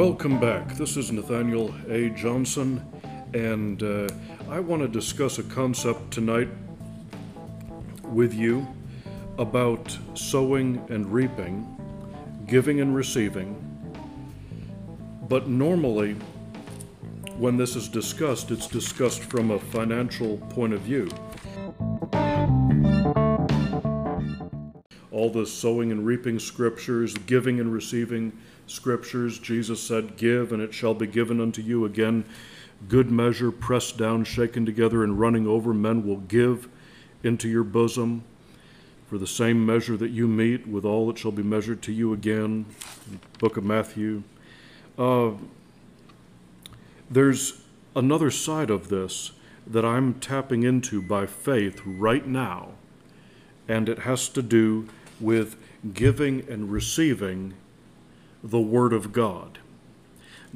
Welcome back. This is Nathaniel A. Johnson, and uh, I want to discuss a concept tonight with you about sowing and reaping, giving and receiving. But normally, when this is discussed, it's discussed from a financial point of view. All the sowing and reaping scriptures, giving and receiving scriptures, Jesus said, Give, and it shall be given unto you again. Good measure, pressed down, shaken together, and running over, men will give into your bosom. For the same measure that you meet, with all it shall be measured to you again. Book of Matthew. Uh, there's another side of this that I'm tapping into by faith right now, and it has to do with giving and receiving the Word of God.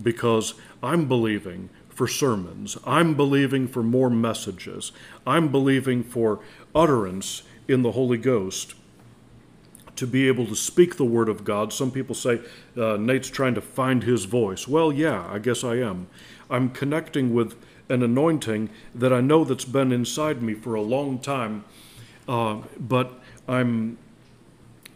Because I'm believing for sermons, I'm believing for more messages, I'm believing for utterance in the Holy Ghost to be able to speak the Word of God. Some people say uh, Nate's trying to find his voice. Well, yeah, I guess I am. I'm connecting with an anointing that I know that's been inside me for a long time, uh, but I'm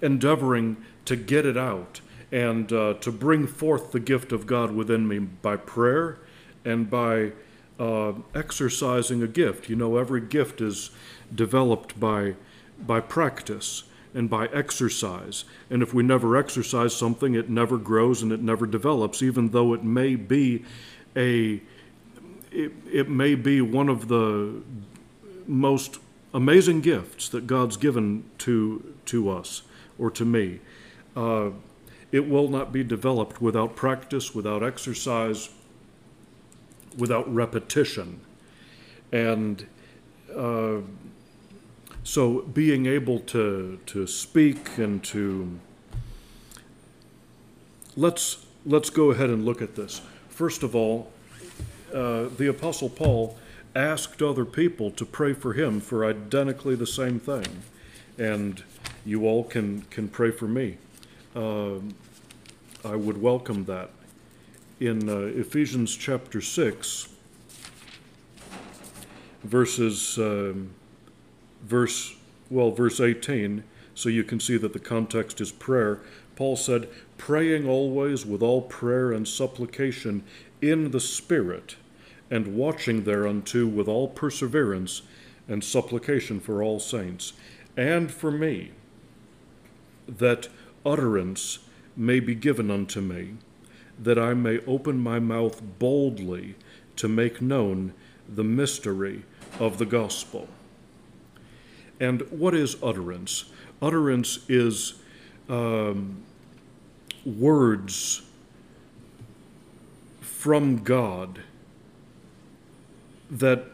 endeavoring to get it out and uh, to bring forth the gift of God within me by prayer and by uh, exercising a gift. You know, every gift is developed by by practice and by exercise. And if we never exercise something, it never grows and it never develops, even though it may be a it, it may be one of the most amazing gifts that God's given to to us or to me. Uh, it will not be developed without practice, without exercise, without repetition. And uh, so being able to, to speak and to let's let's go ahead and look at this. First of all, uh, the Apostle Paul asked other people to pray for him for identically the same thing, and you all can can pray for me. Uh, I would welcome that. In uh, Ephesians chapter six, verses um, verse well verse 18 so you can see that the context is prayer paul said praying always with all prayer and supplication in the spirit and watching thereunto with all perseverance and supplication for all saints and for me that utterance may be given unto me that i may open my mouth boldly to make known the mystery of the gospel and what is utterance? Utterance is um, words from God that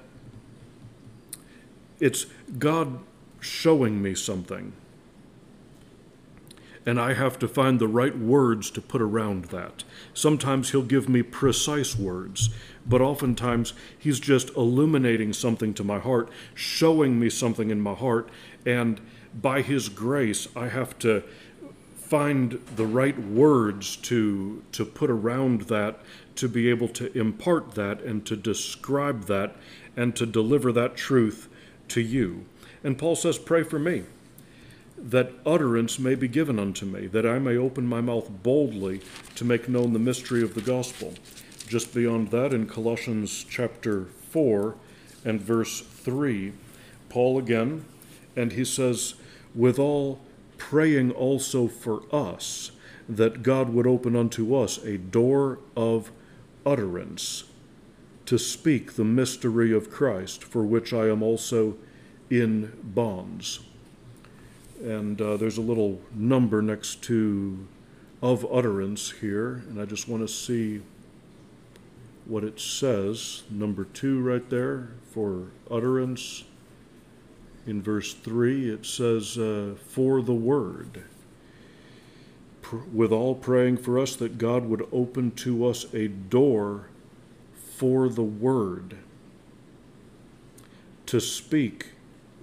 it's God showing me something. And I have to find the right words to put around that. Sometimes He'll give me precise words but oftentimes he's just illuminating something to my heart, showing me something in my heart, and by his grace, I have to find the right words to to put around that to be able to impart that and to describe that and to deliver that truth to you. And Paul says, Pray for me, that utterance may be given unto me, that I may open my mouth boldly to make known the mystery of the gospel just beyond that, in Colossians chapter 4 and verse 3, Paul again, and he says, Withal praying also for us, that God would open unto us a door of utterance to speak the mystery of Christ, for which I am also in bonds. And uh, there's a little number next to of utterance here, and I just want to see what it says, number two right there for utterance. In verse three, it says, uh, for the word. with all praying for us that God would open to us a door for the word to speak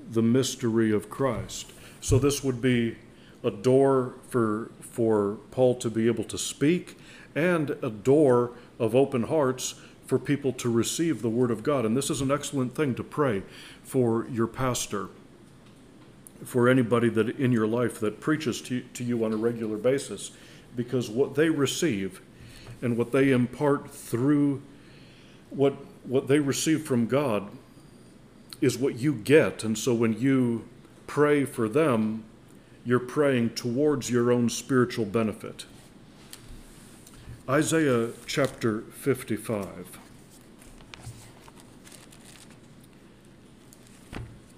the mystery of Christ. So this would be a door for for Paul to be able to speak and a door of open hearts for people to receive the Word of God. And this is an excellent thing to pray for your pastor, for anybody that in your life that preaches to, to you on a regular basis, because what they receive and what they impart through what what they receive from God is what you get. And so when you pray for them, you're praying towards your own spiritual benefit. Isaiah chapter 55.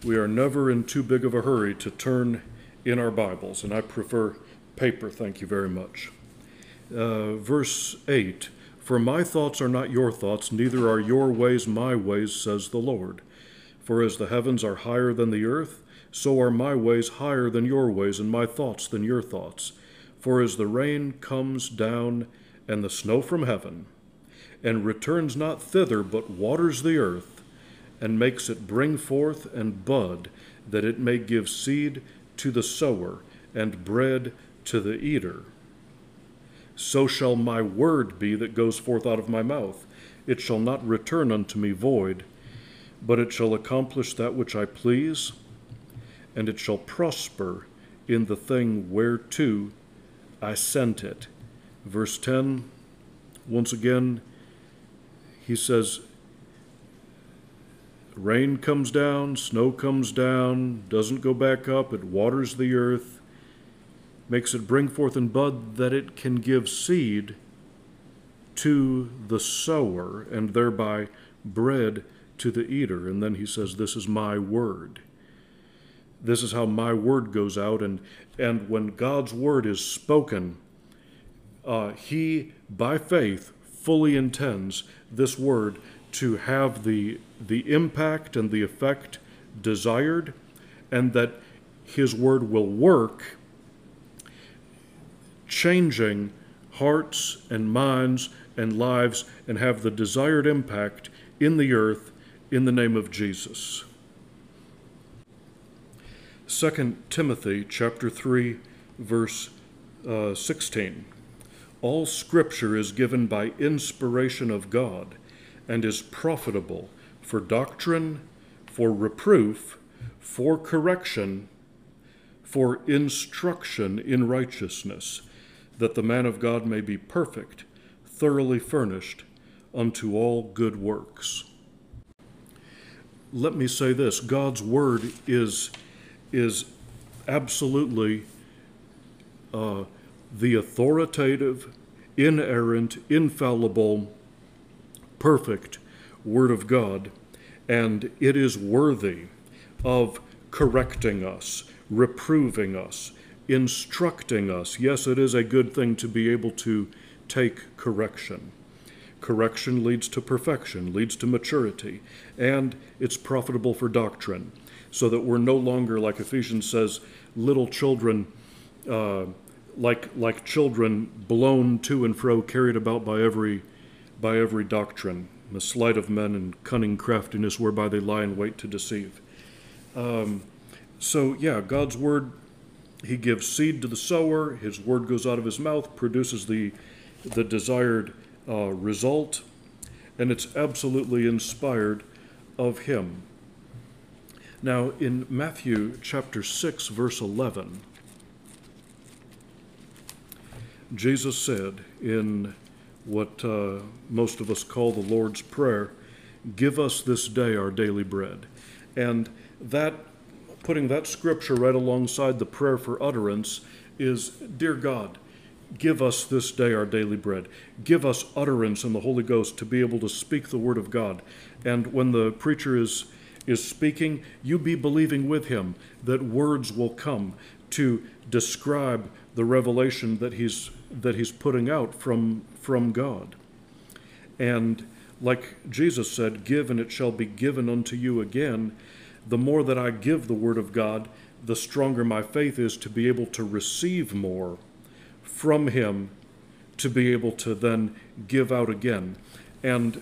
We are never in too big of a hurry to turn in our Bibles, and I prefer paper, thank you very much. Uh, verse 8 For my thoughts are not your thoughts, neither are your ways my ways, says the Lord. For as the heavens are higher than the earth, so are my ways higher than your ways, and my thoughts than your thoughts. For as the rain comes down and the snow from heaven, and returns not thither, but waters the earth, and makes it bring forth and bud, that it may give seed to the sower, and bread to the eater. So shall my word be that goes forth out of my mouth. It shall not return unto me void but it shall accomplish that which I please, and it shall prosper in the thing whereto I sent it. Verse 10, once again, he says, Rain comes down, snow comes down, doesn't go back up, it waters the earth, makes it bring forth and bud that it can give seed to the sower, and thereby bread to the eater. And then he says, This is my word. This is how my word goes out. And, and when God's word is spoken, uh, he, by faith, fully intends this word to have the, the impact and the effect desired, and that his word will work, changing hearts and minds and lives and have the desired impact in the earth in the name of Jesus. 2 Timothy chapter 3 verse uh, 16 All scripture is given by inspiration of God and is profitable for doctrine, for reproof, for correction, for instruction in righteousness, that the man of God may be perfect, thoroughly furnished unto all good works. Let me say this God's word is, is absolutely uh, the authoritative, inerrant, infallible, perfect word of God, and it is worthy of correcting us, reproving us, instructing us. Yes, it is a good thing to be able to take correction. Correction leads to perfection, leads to maturity, and it's profitable for doctrine, so that we're no longer, like Ephesians says, little children, uh, like like children blown to and fro, carried about by every by every doctrine, the sleight of men and cunning craftiness whereby they lie in wait to deceive. Um, so yeah, God's word, He gives seed to the sower. His word goes out of His mouth, produces the the desired uh, result, and it's absolutely inspired of Him. Now, in Matthew chapter 6, verse 11, Jesus said in what uh, most of us call the Lord's Prayer, Give us this day our daily bread. And that, putting that scripture right alongside the prayer for utterance, is Dear God, Give us this day our daily bread. Give us utterance in the Holy Ghost to be able to speak the word of God. And when the preacher is, is speaking, you be believing with him that words will come to describe the revelation that he's, that he's putting out from, from God. And like Jesus said, Give and it shall be given unto you again. The more that I give the word of God, the stronger my faith is to be able to receive more from him to be able to then give out again. And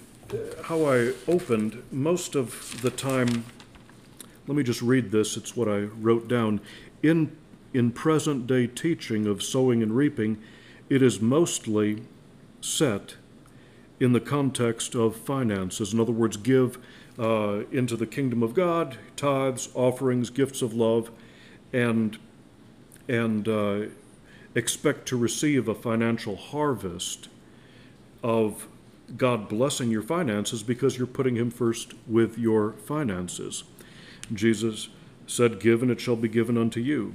how I opened most of the time, let me just read this, it's what I wrote down. In, in present day teaching of sowing and reaping, it is mostly set in the context of finances. In other words, give uh, into the kingdom of God, tithes, offerings, gifts of love, and and uh, expect to receive a financial harvest of God blessing your finances because you're putting Him first with your finances. Jesus said, Give and it shall be given unto you.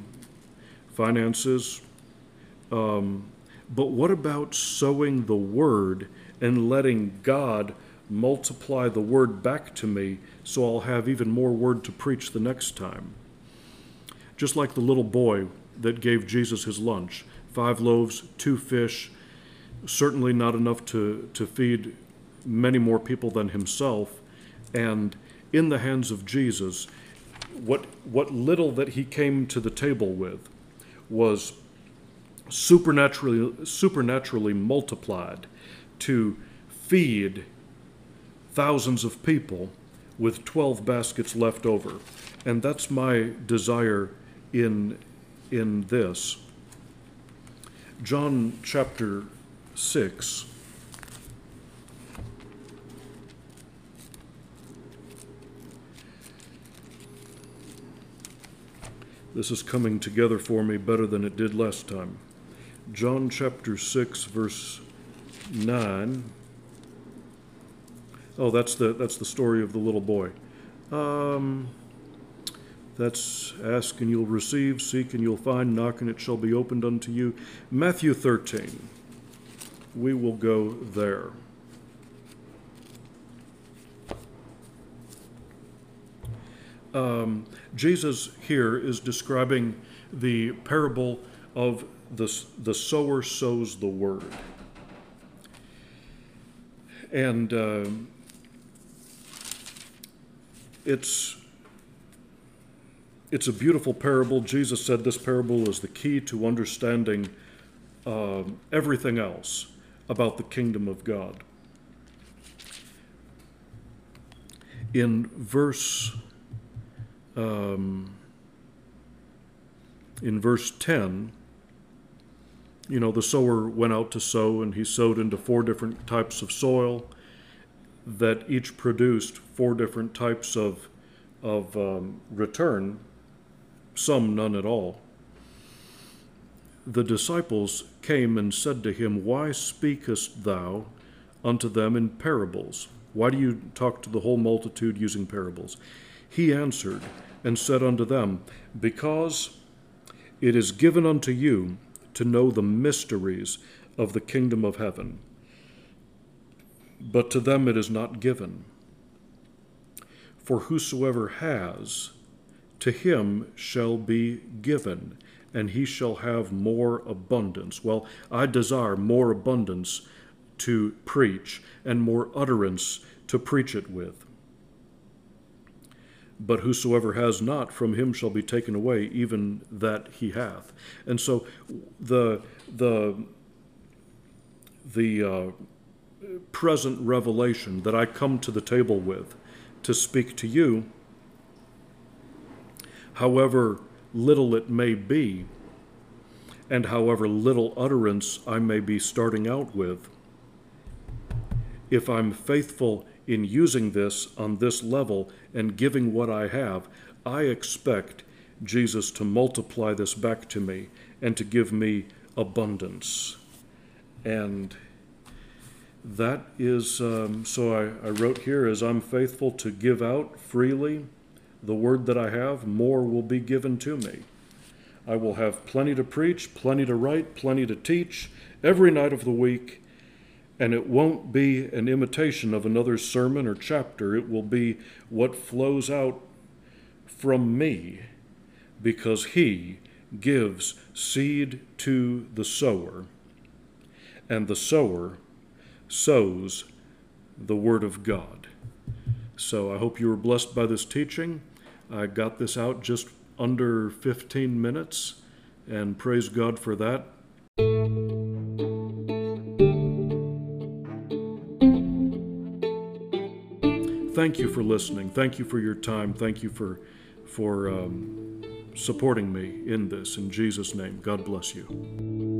Finances. Um, but what about sowing the word and letting God multiply the word back to me so I'll have even more word to preach the next time? Just like the little boy that gave Jesus his lunch five loaves, two fish, certainly not enough to, to feed many more people than himself. And in the hands of Jesus, what, what little that he came to the table with was supernaturally, supernaturally multiplied to feed thousands of people with 12 baskets left over. And that's my desire in, in this. John chapter 6. This is coming together for me better than it did last time. John chapter 6, verse 9. Oh, that's the, that's the story of the little boy. Um, that's ask and you'll receive, seek and you'll find, knock and it shall be opened unto you. Matthew 13. We will go there. Um, Jesus here is describing the parable of the, the sower sows the word. And uh, it's it's a beautiful parable. Jesus said this parable is the key to understanding uh, everything else about the kingdom of God. In verse um, in verse 10, you know, the sower went out to sow and he sowed into four different types of soil that each produced four different types of, of um, return some none at all. The disciples came and said to him, Why speakest thou unto them in parables? Why do you talk to the whole multitude using parables? He answered and said unto them, Because it is given unto you to know the mysteries of the kingdom of heaven, but to them it is not given. For whosoever has, to him shall be given, and he shall have more abundance. Well, I desire more abundance to preach, and more utterance to preach it with. But whosoever has not, from him shall be taken away, even that he hath. And so the the the uh, present revelation that I come to the table with to speak to you however little it may be, and however little utterance I may be starting out with, if I'm faithful in using this on this level and giving what I have, I expect Jesus to multiply this back to me and to give me abundance. And that is, um, so I, I wrote here, as I'm faithful to give out freely the word that I have, more will be given to me. I will have plenty to preach, plenty to write, plenty to teach every night of the week, and it won't be an imitation of another sermon or chapter. It will be what flows out from me because He gives seed to the sower, and the sower sows the Word of God. So I hope you were blessed by this teaching. I got this out just under 15 minutes, and praise God for that. Thank you for listening. Thank you for your time. Thank you for for um, supporting me in this. In Jesus' name, God bless you.